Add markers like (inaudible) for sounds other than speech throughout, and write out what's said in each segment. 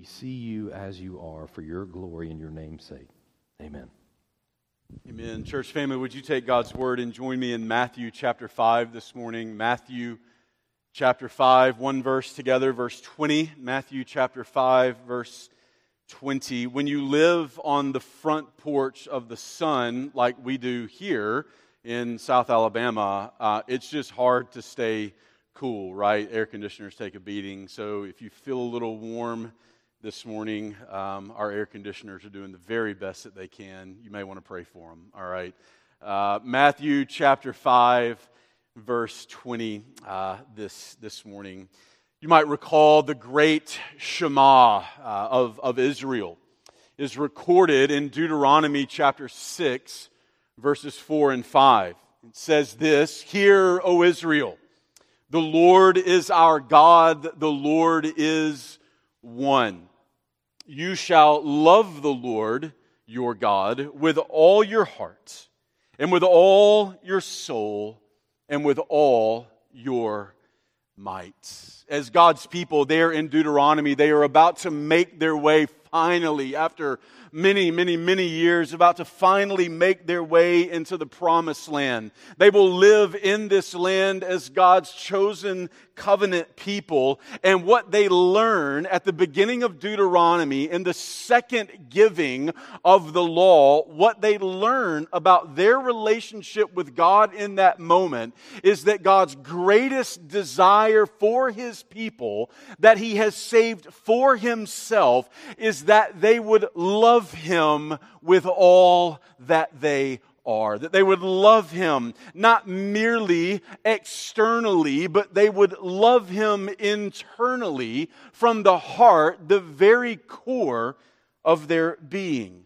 we see you as you are for your glory and your name's sake. Amen. Amen. Church family, would you take God's word and join me in Matthew chapter 5 this morning? Matthew chapter 5, one verse together, verse 20. Matthew chapter 5, verse 20. When you live on the front porch of the sun, like we do here in South Alabama, uh, it's just hard to stay cool, right? Air conditioners take a beating. So if you feel a little warm this morning, um, our air conditioners are doing the very best that they can. You may want to pray for them, all right? Uh, Matthew chapter 5, verse 20 uh, this, this morning. You might recall the great Shema uh, of, of Israel is recorded in Deuteronomy chapter 6, verses 4 and 5. It says this Hear, O Israel. The Lord is our God, the Lord is one. You shall love the Lord your God with all your heart, and with all your soul, and with all your might. As God's people there in Deuteronomy, they are about to make their way finally, after many, many, many years, about to finally make their way into the promised land. They will live in this land as God's chosen covenant people. And what they learn at the beginning of Deuteronomy, in the second giving of the law, what they learn about their relationship with God in that moment is that God's greatest desire for his people that he has saved for himself is that they would love him with all that they are. That they would love him not merely externally, but they would love him internally from the heart, the very core of their being.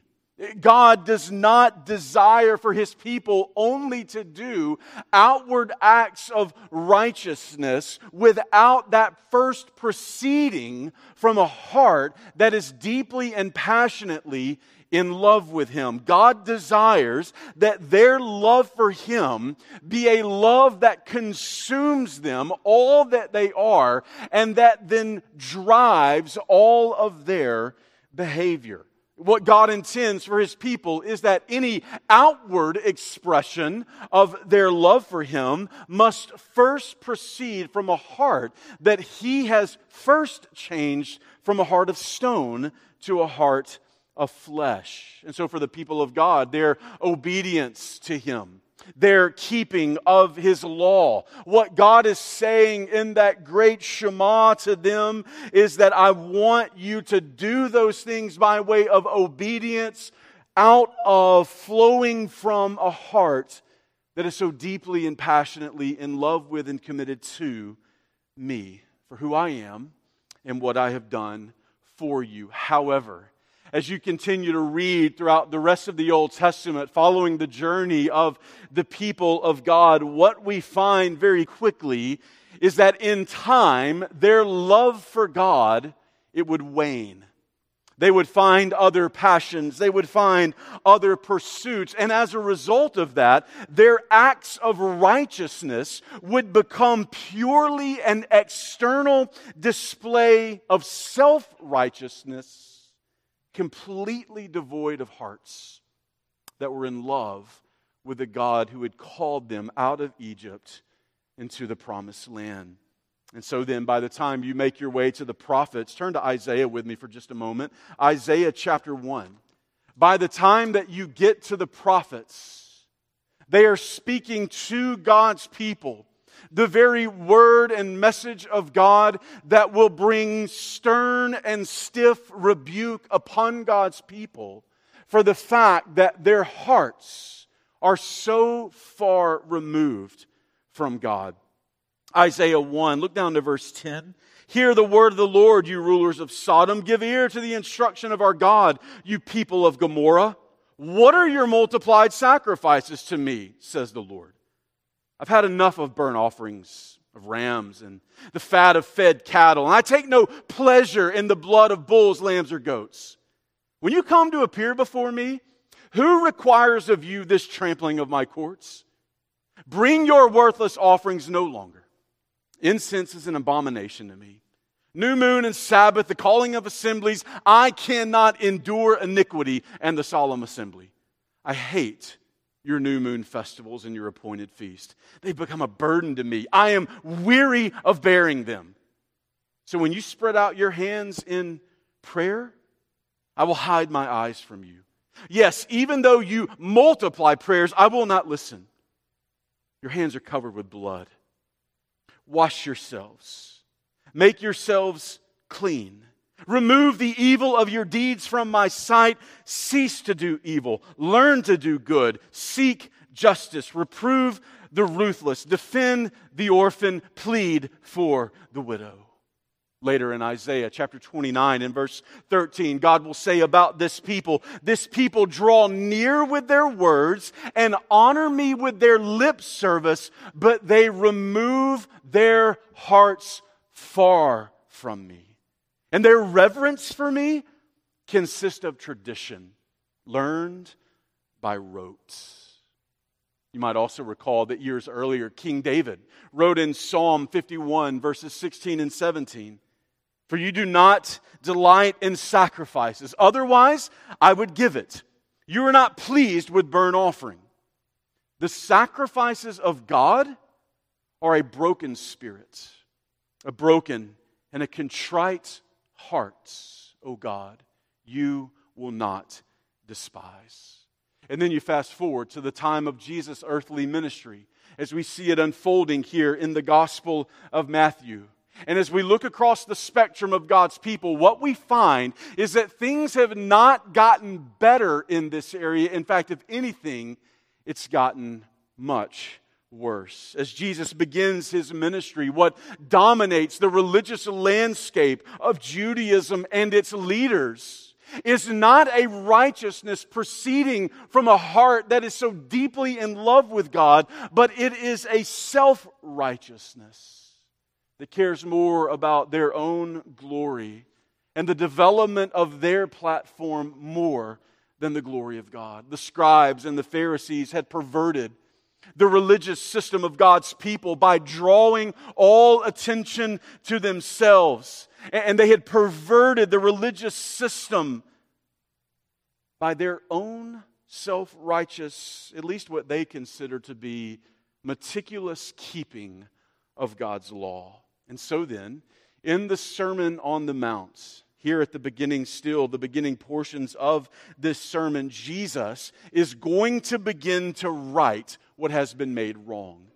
God does not desire for his people only to do outward acts of righteousness without that first proceeding from a heart that is deeply and passionately in love with him. God desires that their love for him be a love that consumes them, all that they are, and that then drives all of their behavior. What God intends for His people is that any outward expression of their love for Him must first proceed from a heart that He has first changed from a heart of stone to a heart of flesh. And so, for the people of God, their obedience to Him their keeping of his law. What God is saying in that great Shema to them is that I want you to do those things by way of obedience out of flowing from a heart that is so deeply and passionately in love with and committed to me for who I am and what I have done for you. However, as you continue to read throughout the rest of the Old Testament, following the journey of the people of God, what we find very quickly is that in time, their love for God, it would wane. They would find other passions. They would find other pursuits. And as a result of that, their acts of righteousness would become purely an external display of self righteousness completely devoid of hearts that were in love with the God who had called them out of Egypt into the promised land. And so then, by the time you make your way to the prophets, turn to Isaiah with me for just a moment. Isaiah chapter 1. By the time that you get to the prophets, they are speaking to God's people the very word and message of God that will bring stern and stiff rebuke upon God's people for the fact that their hearts are so far removed from God. Isaiah 1, look down to verse 10. Hear the word of the Lord, you rulers of Sodom. Give ear to the instruction of our God, you people of Gomorrah. What are your multiplied sacrifices to me, says the Lord? I've had enough of burnt offerings of rams and the fat of fed cattle, and I take no pleasure in the blood of bulls, lambs, or goats. When you come to appear before me, who requires of you this trampling of my courts? Bring your worthless offerings no longer. Incense is an abomination to me. New moon and Sabbath, the calling of assemblies. I cannot endure iniquity and the solemn assembly. I hate your new moon festivals and your appointed feast. They've become a burden to me. I am weary of bearing them. So when you spread out your hands in prayer, I will hide my eyes from you. Yes, even though you multiply prayers, I will not listen. Your hands are covered with blood. Wash yourselves Make yourselves clean. Remove the evil of your deeds from my sight. Cease to do evil. Learn to do good. Seek justice. Reprove the ruthless. Defend the orphan. Plead for the widow. Later in Isaiah chapter 29 in verse 13, God will say about this people, This people draw near with their words and honor me with their lip service, but they remove their hearts far from me. And their reverence for me consists of tradition learned by rote. You might also recall that years earlier, King David wrote in Psalm 51, verses 16 and 17 For you do not delight in sacrifices, otherwise I would give it. You are not pleased with burnt offering. The sacrifices of God are a broken spirit a broken and a contrite heart, O God, you will not despise. And then you fast forward to the time of Jesus' earthly ministry as we see it unfolding here in the Gospel of Matthew. And as we look across the spectrum of God's people, what we find is that things have not gotten better in this area. In fact, if anything, it's gotten much worse. As Jesus begins his ministry, what dominates the religious landscape of Judaism and its leaders is not a righteousness proceeding from a heart that is so deeply in love with God, but it is a self righteousness that cares more about their own glory and the development of their platform more than the glory of God. The scribes and the Pharisees had perverted the religious system of God's people by drawing all attention to themselves. And they had perverted the religious system by their own self righteous, at least what they consider to be meticulous keeping of God's law. And so then, in the Sermon on the Mount, here at the beginning, still, the beginning portions of this sermon, Jesus is going to begin to right what has been made wrong.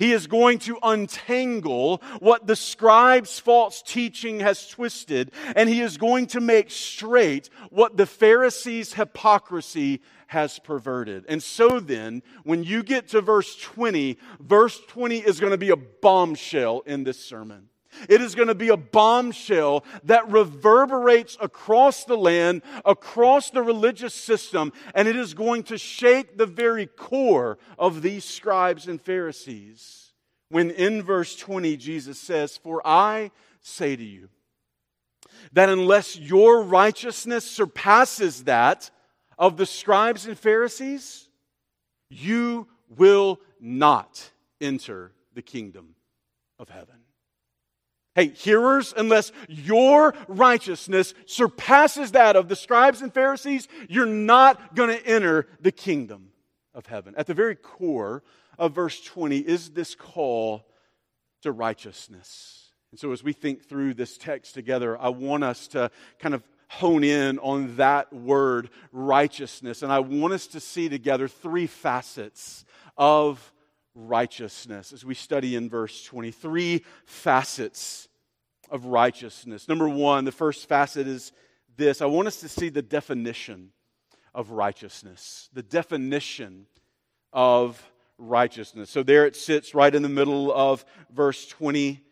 He is going to untangle what the scribe's false teaching has twisted, and he is going to make straight what the Pharisees' hypocrisy has perverted. And so then, when you get to verse 20, verse 20 is going to be a bombshell in this sermon. It is going to be a bombshell that reverberates across the land, across the religious system, and it is going to shake the very core of these scribes and Pharisees. When in verse 20, Jesus says, For I say to you, that unless your righteousness surpasses that of the scribes and Pharisees, you will not enter the kingdom of heaven. Hey, hearers, unless your righteousness surpasses that of the scribes and Pharisees, you're not going to enter the kingdom of heaven. At the very core of verse 20 is this call to righteousness. And so, as we think through this text together, I want us to kind of hone in on that word, righteousness. And I want us to see together three facets of righteousness as we study in verse 23 facets of righteousness. Number one, the first facet is this I want us to see the definition of righteousness. The definition of righteousness. So there it sits right in the middle of verse 20.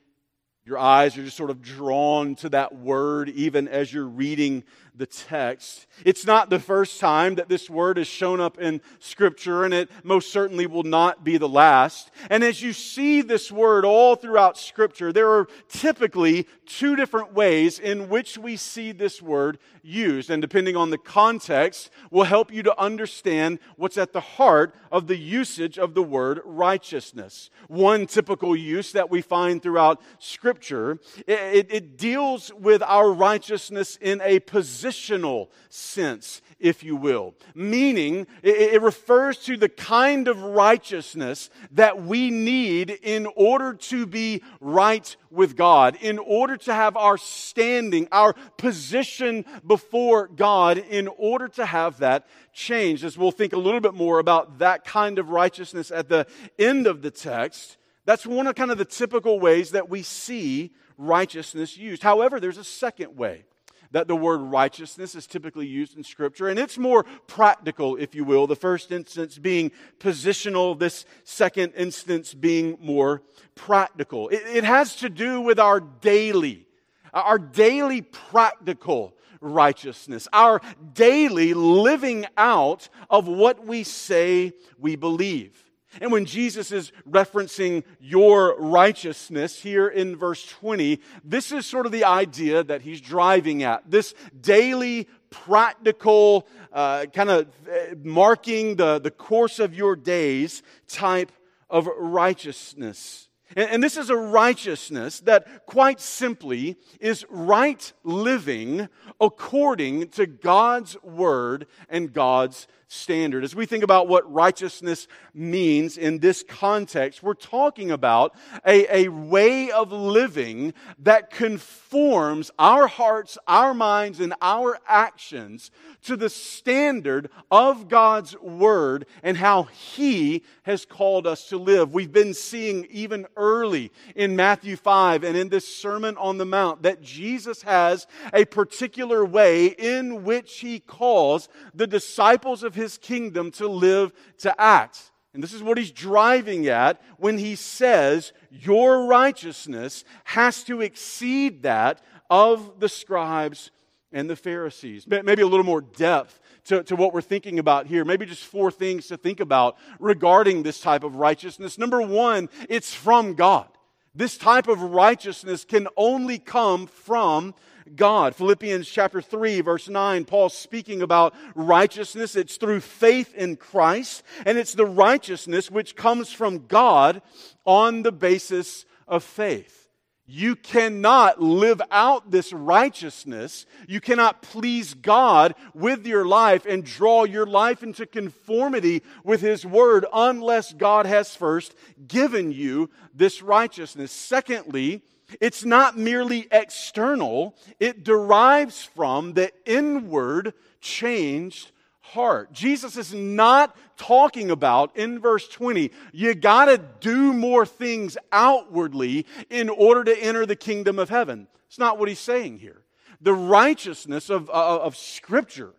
Your eyes are just sort of drawn to that word even as you're reading the text. It's not the first time that this word has shown up in Scripture, and it most certainly will not be the last. And as you see this word all throughout Scripture, there are typically two different ways in which we see this word used. And depending on the context, will help you to understand what's at the heart of the usage of the word righteousness. One typical use that we find throughout Scripture Scripture, it, it, deals with our righteousness in a positional sense, if you will. Meaning, it, it refers to the kind of righteousness that we need in order to be right with God, in order to have our standing, our position before God, in order to have that changed. As we'll think a little bit more about that kind of righteousness at the end of the text. That's one of kind of the typical ways that we see righteousness used. However, there's a second way that the word righteousness is typically used in Scripture, and it's more practical, if you will. The first instance being positional, this second instance being more practical. It, it has to do with our daily, our daily practical righteousness, our daily living out of what we say we believe. And when Jesus is referencing your righteousness here in verse 20, this is sort of the idea that he's driving at. This daily, practical, uh, kind of uh, marking the, the course of your days type of righteousness. And, this is a righteousness that, quite simply, is right living according to God's word and God's standard. As we think about what righteousness means in this context, we're talking about a, a way of living that conforms our hearts, our minds, and our actions to the standard of God's Word and how He has called us to live. We've been seeing even early in Matthew 5 and in this Sermon on the Mount that Jesus has a particular way in which He calls the disciples of His kingdom to live, to act. And this is what he's driving at when he says, Your righteousness has to exceed that of the scribes and the Pharisees. Maybe a little more depth to, to what we're thinking about here. Maybe just four things to think about regarding this type of righteousness. Number one, it's from God. This type of righteousness can only come from God. Philippians chapter 3, verse 9, Paul's speaking about righteousness. It's through faith in Christ, and it's the righteousness which comes from God on the basis of faith. You cannot live out this righteousness. You cannot please God with your life and draw your life into conformity with His Word unless God has first given you this righteousness. Secondly, it's not merely external, it derives from the inward changed heart. Jesus is not talking about in verse 20, you got to do more things outwardly in order to enter the kingdom of heaven. It's not what he's saying here. The righteousness of, of, of Scripture,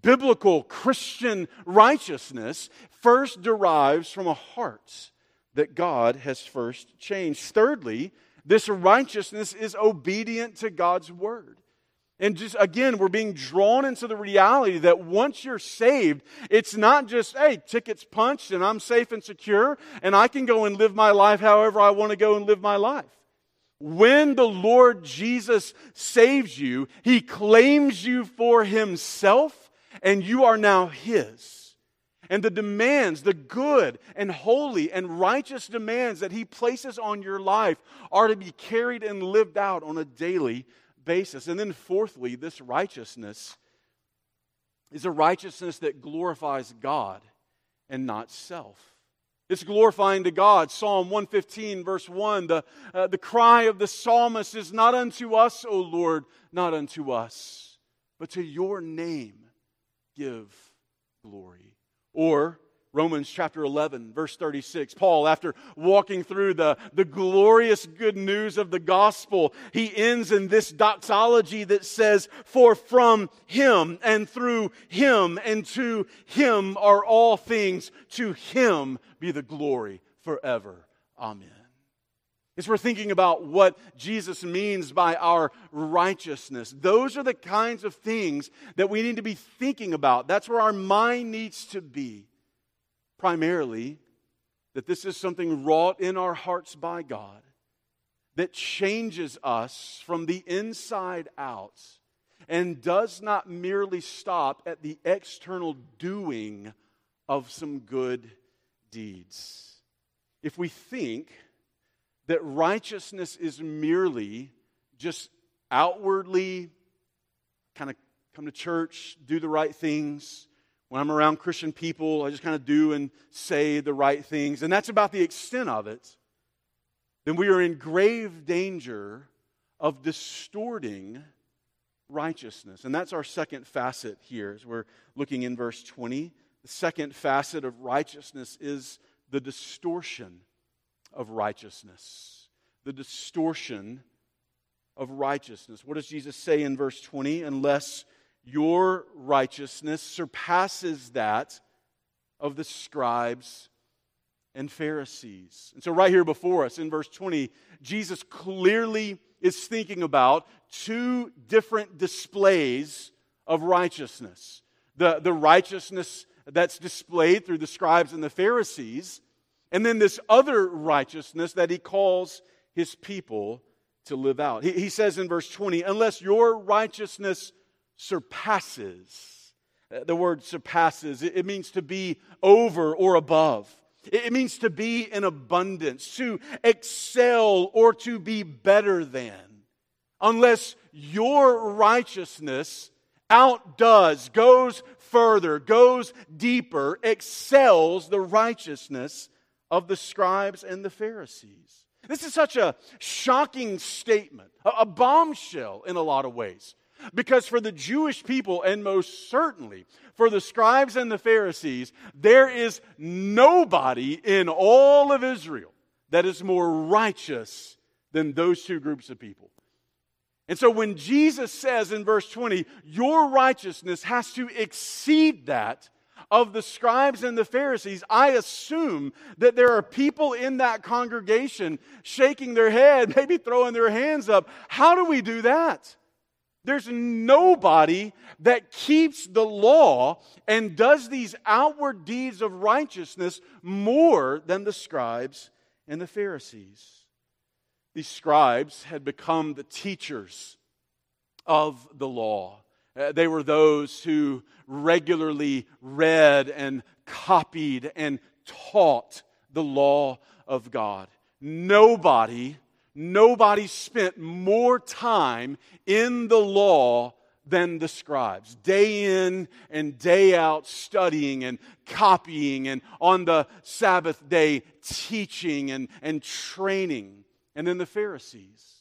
biblical Christian righteousness, first derives from a heart that God has first changed. Thirdly, this righteousness is obedient to God's word. And just again, we're being drawn into the reality that once you're saved, it's not just, hey, tickets punched and I'm safe and secure and I can go and live my life however I want to go and live my life. When the Lord Jesus saves you, He claims you for Himself and you are now His. And the demands, the good and holy and righteous demands that He places on your life are to be carried and lived out on a daily basis. And then, fourthly, this righteousness is a righteousness that glorifies God and not self. It's glorifying to God. Psalm 115, verse 1 the, uh, the cry of the psalmist is not unto us, O Lord, not unto us, but to your name give glory. Or Romans chapter 11, verse 36. Paul, after walking through the, the glorious good news of the gospel, he ends in this doxology that says, For from him and through him and to him are all things, to him be the glory forever. Amen. As we're thinking about what Jesus means by our righteousness, those are the kinds of things that we need to be thinking about. That's where our mind needs to be primarily that this is something wrought in our hearts by God that changes us from the inside out and does not merely stop at the external doing of some good deeds. If we think that righteousness is merely just outwardly kind of come to church, do the right things. When I'm around Christian people, I just kind of do and say the right things, and that's about the extent of it. Then we are in grave danger of distorting righteousness. And that's our second facet here as we're looking in verse 20. The second facet of righteousness is the distortion of righteousness. The distortion of righteousness. What does Jesus say in verse 20? Unless your righteousness surpasses that of the scribes and Pharisees. And so, right here before us in verse 20, Jesus clearly is thinking about two different displays of righteousness the, the righteousness that's displayed through the scribes and the Pharisees, and then this other righteousness that he calls his people to live out. He, he says in verse 20, unless your righteousness surpasses, uh, the word surpasses, it, it means to be over or above. It means to be in abundance, to excel, or to be better than. Unless your righteousness outdoes, goes further, goes deeper, excels the righteousness of the scribes and the Pharisees. This is such a shocking statement, a bombshell in a lot of ways. Because for the Jewish people, and most certainly for the scribes and the Pharisees, there is nobody in all of Israel that is more righteous than those two groups of people. And so when Jesus says in verse 20, your righteousness has to exceed that of the scribes and the Pharisees, I assume that there are people in that congregation shaking their head, (laughs) maybe throwing their hands up. How do we do that? There's nobody that keeps the law and does these outward deeds of righteousness more than the scribes and the Pharisees. These scribes had become the teachers of the law. Uh, they were those who regularly read and copied and taught the law of God. Nobody nobody spent more time in the law than the scribes, day in and day out studying and copying, and on the Sabbath day teaching and, and training. And then the Pharisees,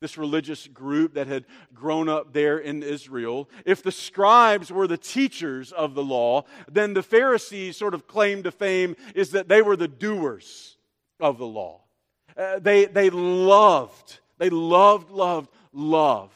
this religious group that had grown up there in Israel. If the scribes were the teachers of the law, then the Pharisees' sort of claim to fame is that they were the doers of the law. Uh, they, they loved, they loved, loved, love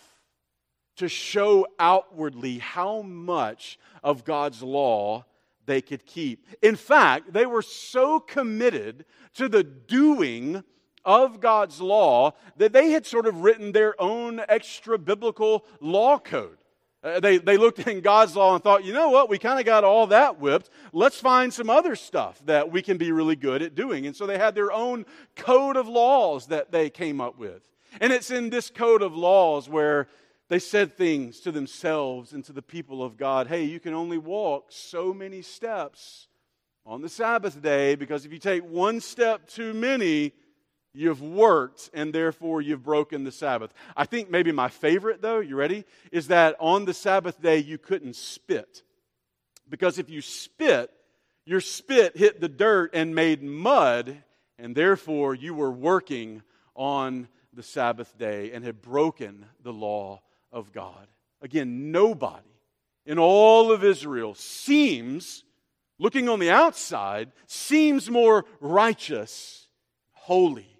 to show outwardly how much of God's law they could keep. In fact, they were so committed to the doing of God's law that they had sort of written their own extra biblical law code. Uh, they, they looked in God's law and thought, you know what, we kind of got all that whipped. Let's find some other stuff that we can be really good at doing. And so they had their own code of laws that they came up with. And it's in this code of laws where they said things to themselves and to the people of God hey, you can only walk so many steps on the Sabbath day because if you take one step too many, You've worked and therefore you've broken the Sabbath. I think maybe my favorite, though, you ready? Is that on the Sabbath day you couldn't spit. Because if you spit, your spit hit the dirt and made mud, and therefore you were working on the Sabbath day and had broken the law of God. Again, nobody in all of Israel seems, looking on the outside, seems more righteous, holy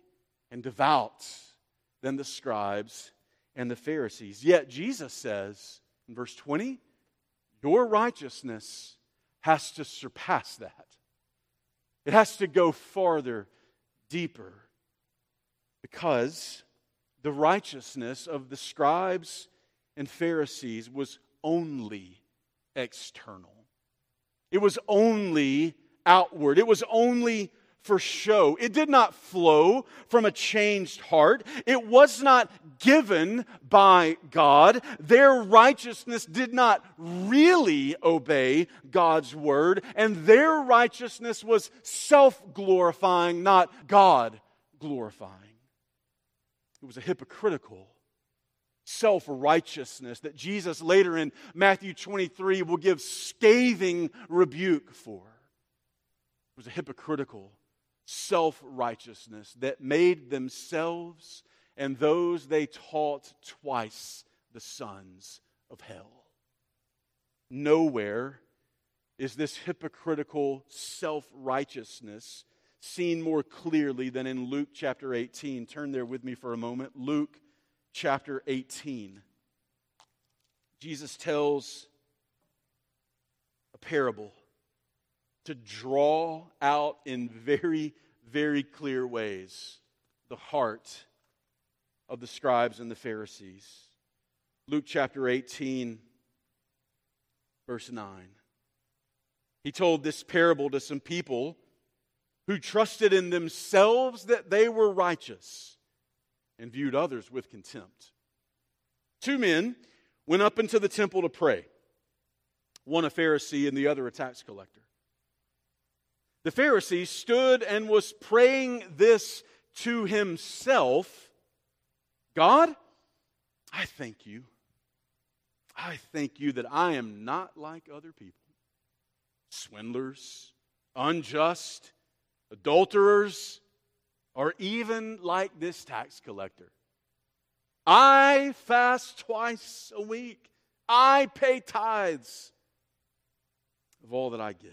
and devout than the scribes and the Pharisees. Yet Jesus says in verse 20, your righteousness has to surpass that. It has to go farther, deeper, because the righteousness of the scribes and Pharisees was only external. It was only outward. It was only for show. It did not flow from a changed heart. It was not given by God. Their righteousness did not really obey God's word, and their righteousness was self glorifying, not God glorifying. It was a hypocritical self righteousness that Jesus later in Matthew 23 will give scathing rebuke for. It was a hypocritical self righteousness that made themselves and those they taught twice the sons of hell. Nowhere is this hypocritical self righteousness seen more clearly than in Luke chapter 18. Turn there with me for a moment. Luke chapter 18. Jesus tells a parable to draw out in very, very clear ways the heart of the scribes and the Pharisees. Luke chapter 18, verse 9. He told this parable to some people who trusted in themselves that they were righteous and viewed others with contempt. Two men went up into the temple to pray, one a Pharisee and the other a tax collector. The Pharisee stood and was praying this to himself God, I thank you. I thank you that I am not like other people swindlers, unjust, adulterers, or even like this tax collector. I fast twice a week. I pay tithes of all that I get.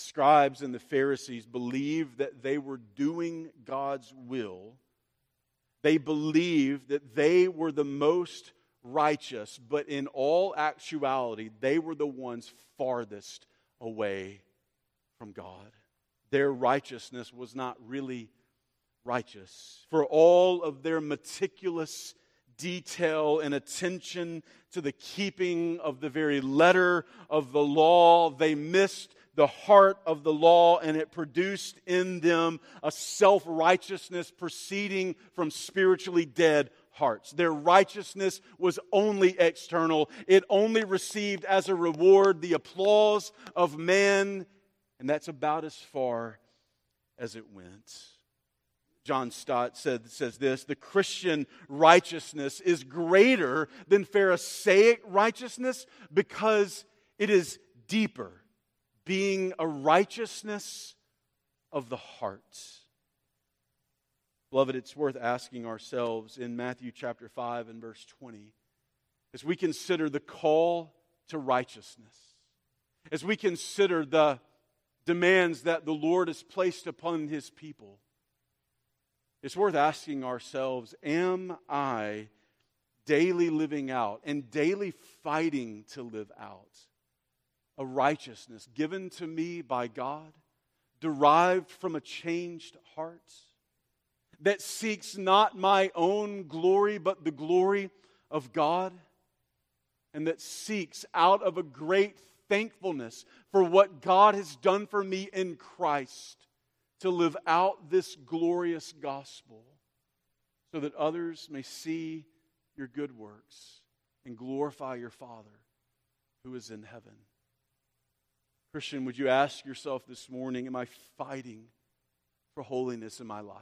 Scribes and the Pharisees believed that they were doing God's will. They believed that they were the most righteous, but in all actuality, they were the ones farthest away from God their righteousness was not really righteous. For all of their meticulous detail and attention to the keeping of the very letter of the law, they missed the heart of the law, and it produced in them a self righteousness proceeding from spiritually dead hearts. Their righteousness was only external, it only received as a reward the applause of man and that's about as far as it went. John Stott said, says this the Christian righteousness is greater than Pharisaic righteousness because it is deeper, being a righteousness of the heart. Beloved, it's worth asking ourselves in Matthew chapter 5 and verse 20 as we consider the call to righteousness, as we consider the demands that the Lord has placed upon his people, it's worth asking ourselves Am I daily living out and daily fighting to live out a righteousness given to me by God, derived from a changed heart? That seeks not my own glory, but the glory of God, and that seeks out of a great thankfulness for what God has done for me in Christ to live out this glorious gospel so that others may see your good works and glorify your Father who is in heaven. Christian, would you ask yourself this morning, am I fighting for holiness in my life?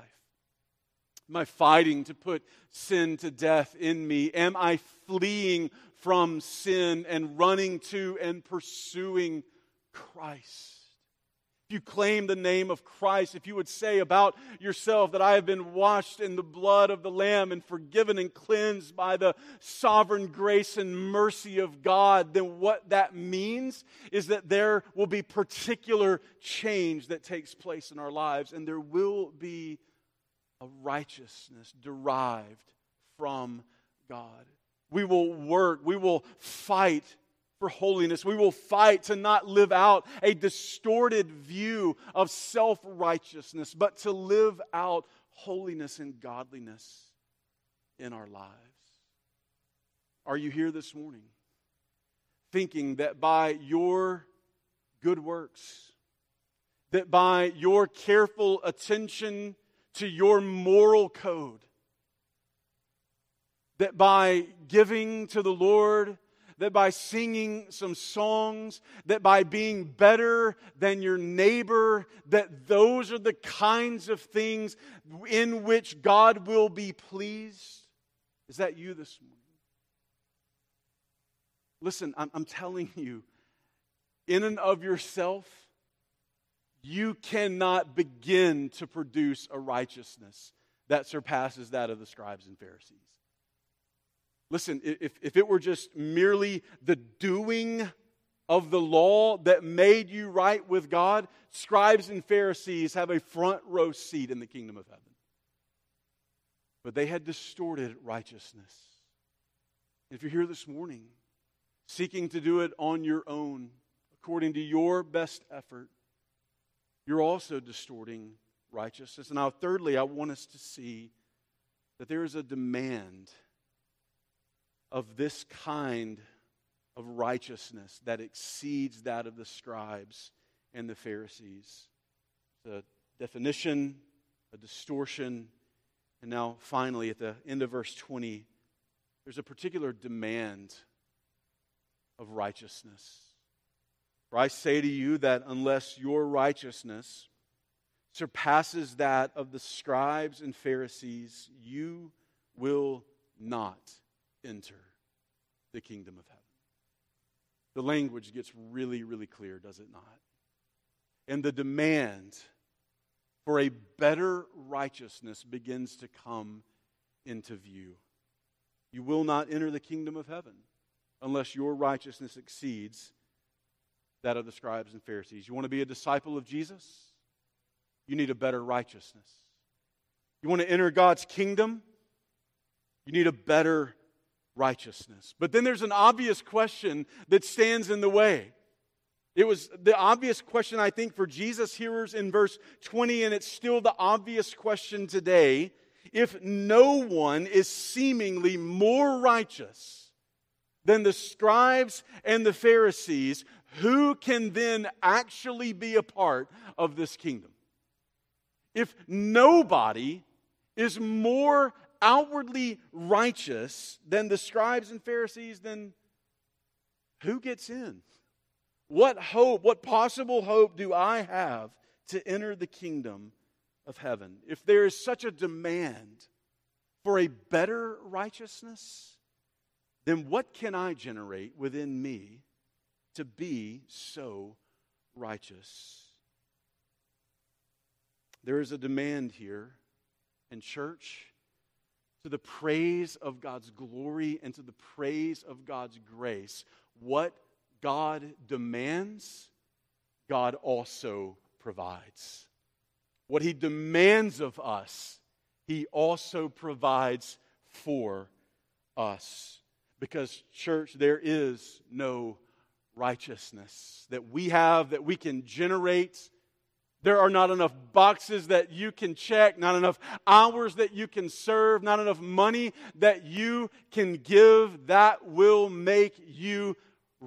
Am I fighting to put sin to death in me? Am I fleeing from sin and running to and pursuing Christ? If you claim the name of Christ, if you would say about yourself that I have been washed in the blood of the Lamb and forgiven and cleansed by the sovereign grace and mercy of God, then what that means is that there will be particular change that takes place in our lives, and there will be a righteousness derived from God. We will work, we will fight for holiness. We will fight to not live out a distorted view of self righteousness, but to live out holiness and godliness in our lives. are you here this morning thinking that by your good works, that by your careful attention to your moral code, that by giving to the Lord, that by singing some songs, that by being better than your neighbor, that those are the kinds of things in which God will be pleased? Is that you this morning? Listen, I'm, I'm telling you, in and of yourself, you cannot begin to produce a righteousness that surpasses that of the scribes and Pharisees. Listen, if, if it were just merely the doing of the law that made you right with God, scribes and Pharisees have a front row seat in the kingdom of heaven. But they had distorted righteousness. If you're here this morning seeking to do it on your own, according to your best effort, you're also distorting righteousness. And now, thirdly, I want us to see that there is a demand of this kind of righteousness that exceeds that of the scribes and the Pharisees. The definition, a distortion, and now finally at the end of verse 20, there's a particular demand of righteousness. For I say to you that unless your righteousness surpasses that of the scribes and Pharisees, you will not enter the kingdom of heaven. The language gets really, really clear, does it not? And the demand for a better righteousness begins to come into view. You will not enter the kingdom of heaven unless your righteousness exceeds that of the scribes and Pharisees. You want to be a disciple of Jesus? You need a better righteousness. You want to enter God's kingdom? You need a better righteousness. But then there's an obvious question that stands in the way. It was the obvious question, I think, for Jesus' hearers in verse 20, and it's still the obvious question today. If no one is seemingly more righteous than the scribes and the Pharisees, who can then actually be a part of this kingdom? If nobody is more outwardly righteous than the scribes and Pharisees, then who gets in? What hope, what possible hope do I have to enter the kingdom of heaven? If there is such a demand for a better righteousness, then what can I generate within me to be so righteous? There is a demand here in church to the praise of God's glory and to the praise of God's grace. What God demands, God also provides. What He demands of us, He also provides for us. Because, church, there is no righteousness that we have that we can generate there are not enough boxes that you can check, not enough hours that you can serve, not enough money that you can give that will make you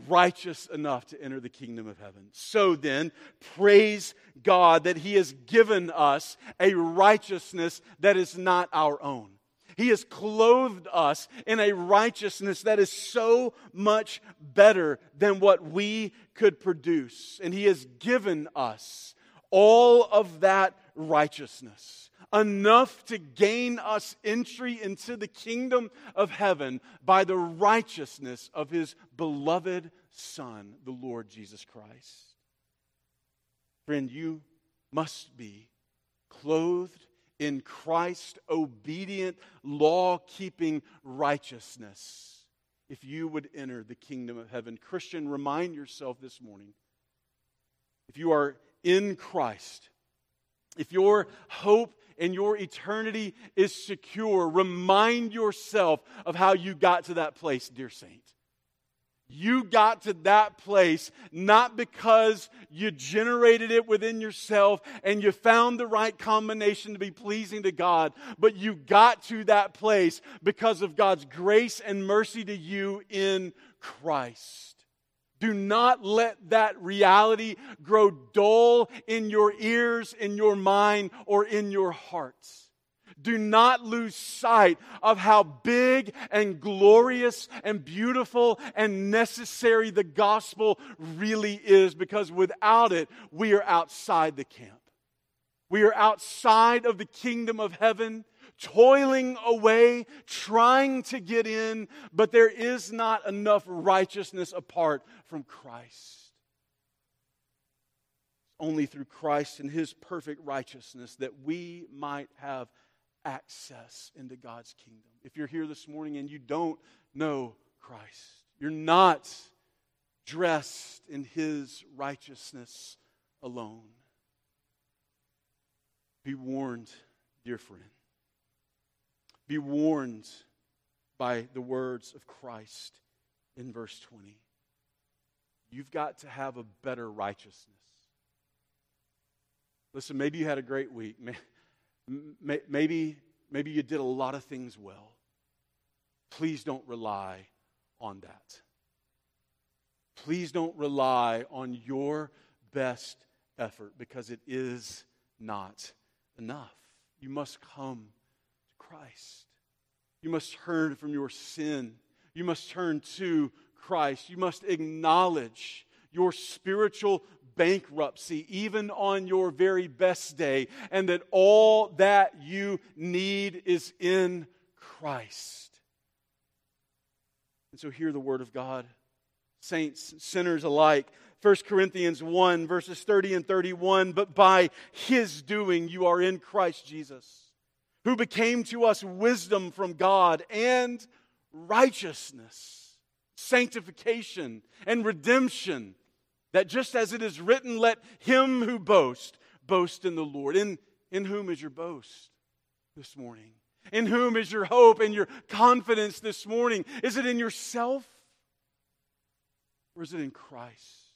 righteous enough to enter the kingdom of heaven. So then, praise God that He has given us a righteousness that is not our own. He has clothed us in a righteousness that is so much better than what we could produce. And He has given us all of that righteousness, enough to gain us entry into the kingdom of heaven by the righteousness of his beloved Son, the Lord Jesus Christ. Friend, you must be clothed in Christ obedient, law keeping righteousness if you would enter the kingdom of heaven. Christian, remind yourself this morning if you are in Christ, if your hope and your eternity is secure, remind yourself of how you got to that place, dear saint. You got to that place not because you generated it within yourself and you found the right combination to be pleasing to God, but you got to that place because of God's grace and mercy to you in Christ. Do not let that reality grow dull in your ears, in your mind, or in your hearts do not lose sight of how big and glorious and beautiful and necessary the gospel really is because without it, we are outside the camp. We are outside of the kingdom of heaven, toiling away, trying to get in, but there is not enough righteousness apart from Christ only through Christ and his perfect righteousness that we might have access into God's kingdom. If you're here this morning and you don't know Christ, you're not dressed in his righteousness alone. Be warned, dear friend. Be warned by the words of Christ in verse 20. You've got to have a better righteousness. Listen, maybe you had a great week. Maybe, maybe you did a lot of things well. Please don't rely on that. Please don't rely on your best effort because it is not enough. You must come Christ. You must turn from your sin. You must turn to Christ. You must acknowledge your spiritual bankruptcy, even on your very best day, and that all that you need is in Christ. And so, hear the word of God, saints, sinners alike. 1 Corinthians 1, verses 30 and 31. But by his doing, you are in Christ Jesus, who became to us wisdom from God and righteousness, sanctification, and redemption that just as it is written, let him who boasts boast in the Lord. In, in whom is your boast this morning? In whom is your hope and your confidence this morning? Is it in yourself or is it in Christ?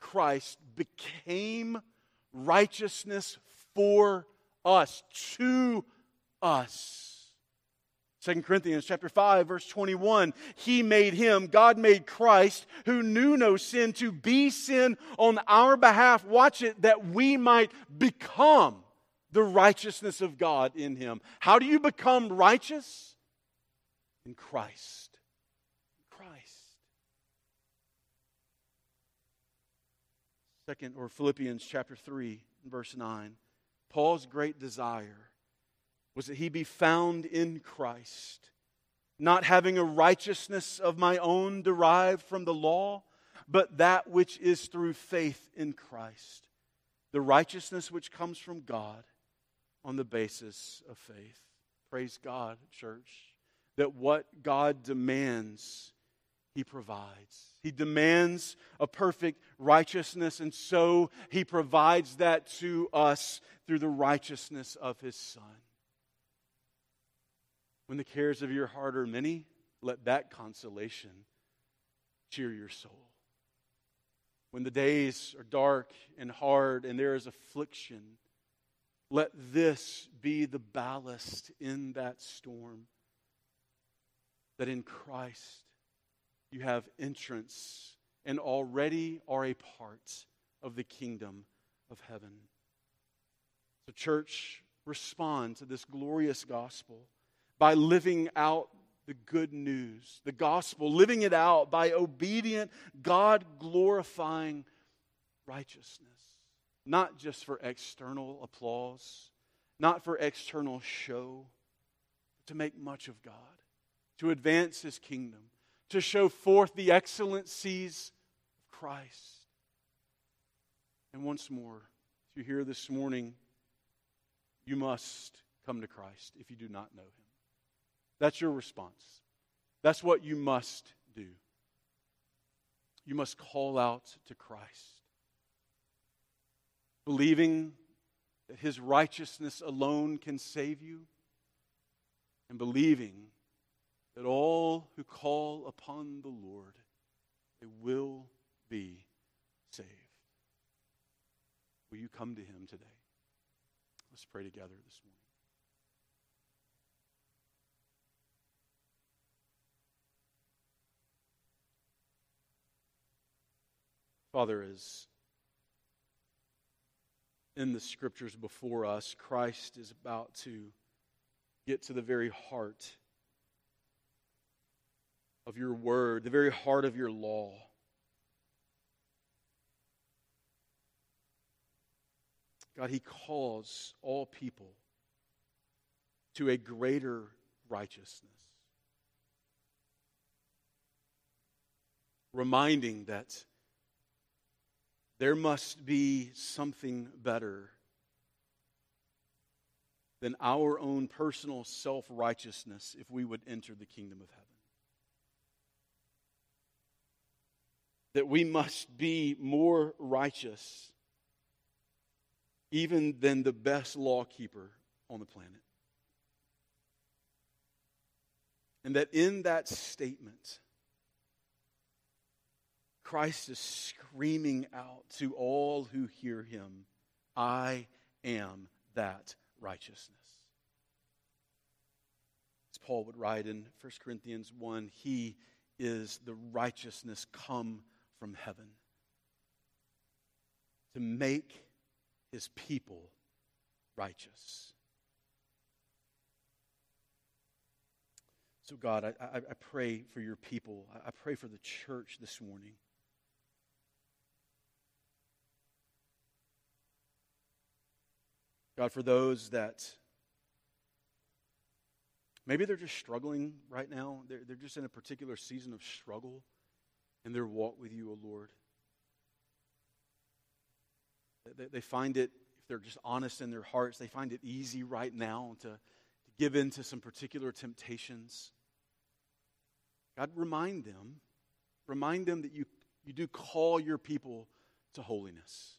Christ became righteousness for us, to us. 2 Corinthians chapter 5 verse 21 he made him God made Christ who knew no sin to be sin on our behalf. Watch it that we might become the righteousness of God in him. How do you become righteous? In Christ. Christ. Second or Philippians chapter 3 verse 9 Paul's great desire was that he be found in Christ, not having a righteousness of my own derived from the law, but that which is through faith in Christ, the righteousness which comes from God on the basis of faith. Praise God, church, that what God demands, He provides. He demands a perfect righteousness, and so He provides that to us through the righteousness of His Son. When the cares of your heart are many, let that consolation cheer your soul. When the days are dark and hard and there is affliction, let this be the ballast in that storm. That in Christ you have entrance and already are a part of the kingdom of heaven. So, church, respond to this glorious gospel by living out the good news, the gospel, living it out by obedient, God glorifying righteousness. Not just for external applause, not for external show, but to make much of God, to advance his kingdom, to show forth the excellencies of Christ. And once more, if you're here this morning, you must come to Christ if you do not know him. That's your response. That's what you must do. You must call out to Christ, believing that his righteousness alone can save you, and believing that all who call upon the Lord they will be saved. Will you come to him today? Let's pray together this morning. Father, as in the scriptures before us, Christ is about to get to the very heart of your word, the very heart of your law. God, He calls all people to a greater righteousness. Reminding that there must be something better than our own personal self righteousness if we would enter the kingdom of heaven. That we must be more righteous even than the best lawkeeper on the planet. And that in that statement, Christ is screaming out to all who hear him, I am that righteousness. As Paul would write in 1 Corinthians 1, he is the righteousness come from heaven to make his people righteous. So, God, I, I, I, pray for your people. I pray for the church this morning. God, for those that maybe they're just struggling right now, they're, they're just in a particular season of struggle in their walk with you, O oh Lord. They, they find it, if they're just honest in their hearts, they find it easy right now to, to give in to some particular temptations. God, remind them, remind them that you, you do call your people to holiness.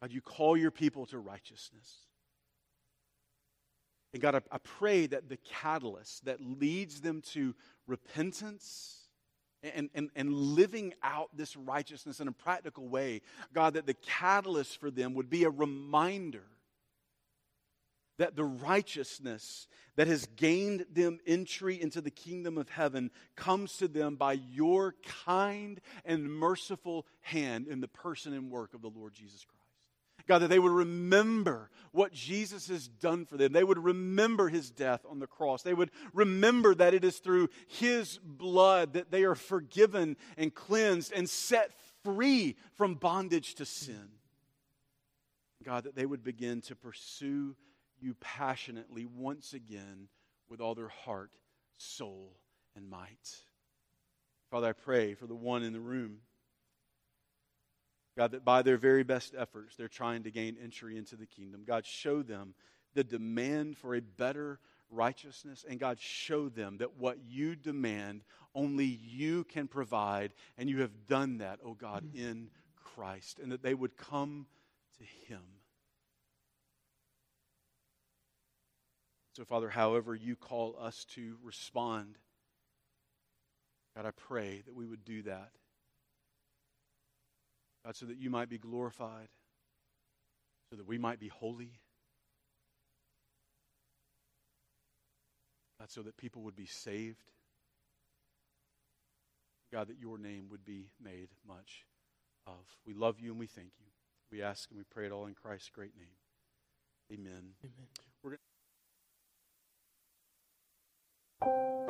God, you call your people to righteousness. And God, I, I pray that the catalyst that leads them to repentance and, and, and living out this righteousness in a practical way, God, that the catalyst for them would be a reminder that the righteousness that has gained them entry into the kingdom of heaven comes to them by your kind and merciful hand in the person and work of the Lord Jesus Christ. God, that they would remember what Jesus has done for them. They would remember his death on the cross. They would remember that it is through his blood that they are forgiven and cleansed and set free from bondage to sin. God, that they would begin to pursue you passionately once again with all their heart, soul, and might. Father, I pray for the one in the room God, that by their very best efforts, they're trying to gain entry into the kingdom. God, show them the demand for a better righteousness. And God, show them that what you demand, only you can provide. And you have done that, oh God, mm. in Christ. And that they would come to Him. So, Father, however you call us to respond, God, I pray that we would do that God, so that you might be glorified, so that we might be holy. God, so that people would be saved. God, that your name would be made much of. We love you and we thank you. We ask and we pray it all in Christ's great name. Amen. Amen. We're